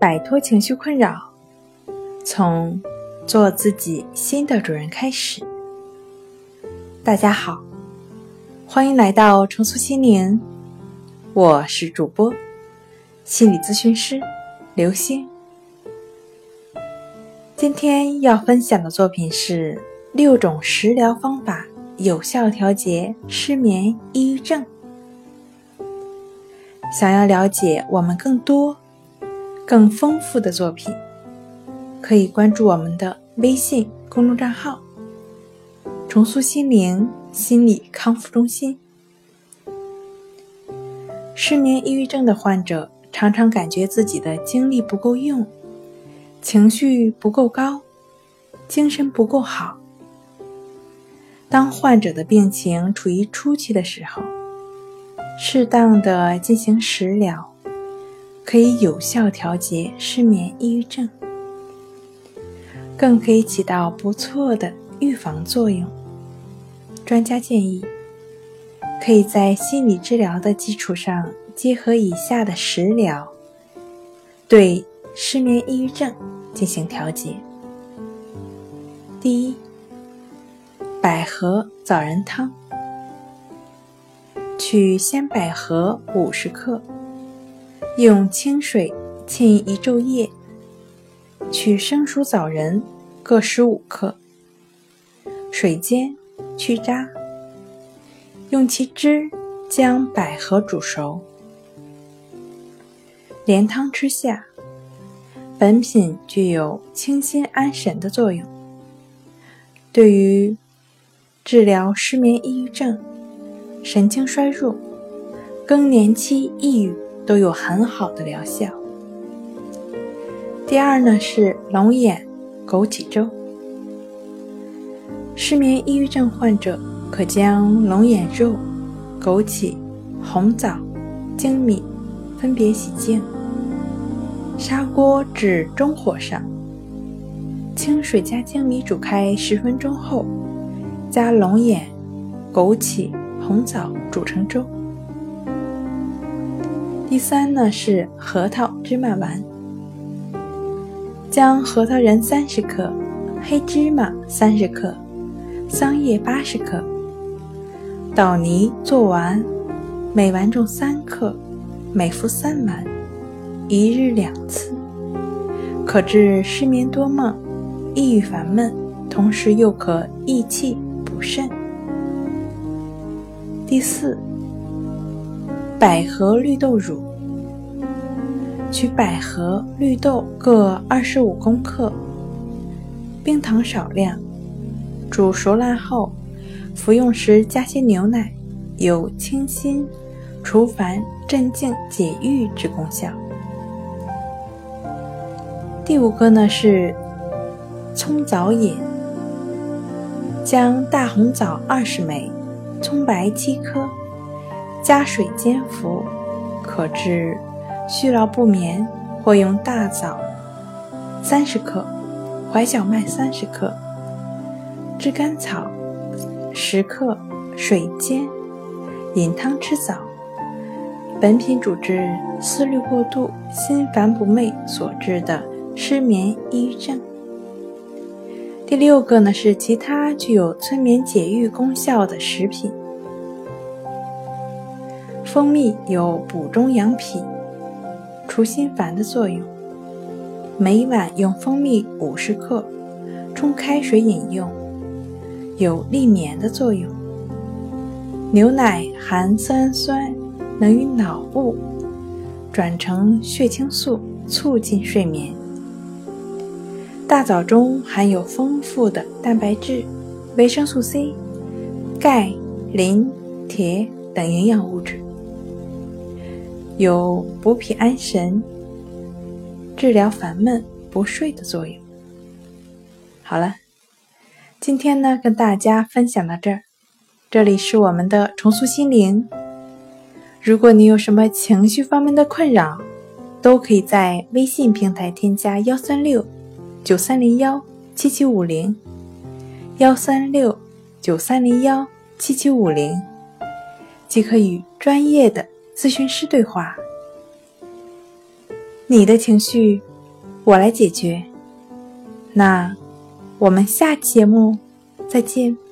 摆脱情绪困扰，从做自己新的主人开始。大家好，欢迎来到重塑心灵，我是主播心理咨询师刘星。今天要分享的作品是六种食疗方法，有效调节失眠、抑郁症。想要了解我们更多、更丰富的作品，可以关注我们的微信公众账号“重塑心灵心理康复中心”。失眠、抑郁症的患者常常感觉自己的精力不够用，情绪不够高，精神不够好。当患者的病情处于初期的时候，适当的进行食疗，可以有效调节失眠、抑郁症，更可以起到不错的预防作用。专家建议，可以在心理治疗的基础上，结合以下的食疗，对失眠、抑郁症进行调节。第一，百合枣仁汤。取鲜百合五十克，用清水浸一昼夜。取生熟枣仁各十五克，水煎去渣，用其汁将百合煮熟，连汤吃下。本品具有清心安神的作用，对于治疗失眠、抑郁症。神经衰弱、更年期抑郁都有很好的疗效。第二呢是龙眼枸杞粥。失眠抑郁症患者可将龙眼肉、枸杞、红枣、粳米分别洗净，砂锅至中火上，清水加粳米煮开十分钟后，加龙眼、枸杞。红枣煮成粥。第三呢是核桃芝麻丸，将核桃仁三十克、黑芝麻三十克、桑叶八十克。捣泥做丸，每丸重三克，每服三丸，一日两次，可治失眠多梦、抑郁烦闷，同时又可益气补肾。第四，百合绿豆乳。取百合、绿豆各二十五克，冰糖少量，煮熟烂后，服用时加些牛奶，有清心、除烦、镇静、解郁之功效。第五个呢是葱枣饮，将大红枣二十枚。葱白七颗，加水煎服，可治虚劳不眠。或用大枣三十克、淮小麦三十克、炙甘草十克，水煎，饮汤吃枣。本品主治思虑过度、心烦不寐所致的失眠、抑郁症。第六个呢是其他具有催眠解郁功效的食品。蜂蜜有补中养脾、除心烦的作用，每晚用蜂蜜五十克冲开水饮用，有利眠的作用。牛奶含色氨酸，能与脑部转成血清素，促进睡眠。大枣中含有丰富的蛋白质、维生素 C、钙、磷、铁等营养物质，有补脾安神、治疗烦闷不睡的作用。好了，今天呢跟大家分享到这儿，这里是我们的重塑心灵。如果你有什么情绪方面的困扰，都可以在微信平台添加幺三六。九三零幺七七五零，幺三六九三零幺七七五零，即可与专业的咨询师对话。你的情绪我来解决。那我们下期节目再见。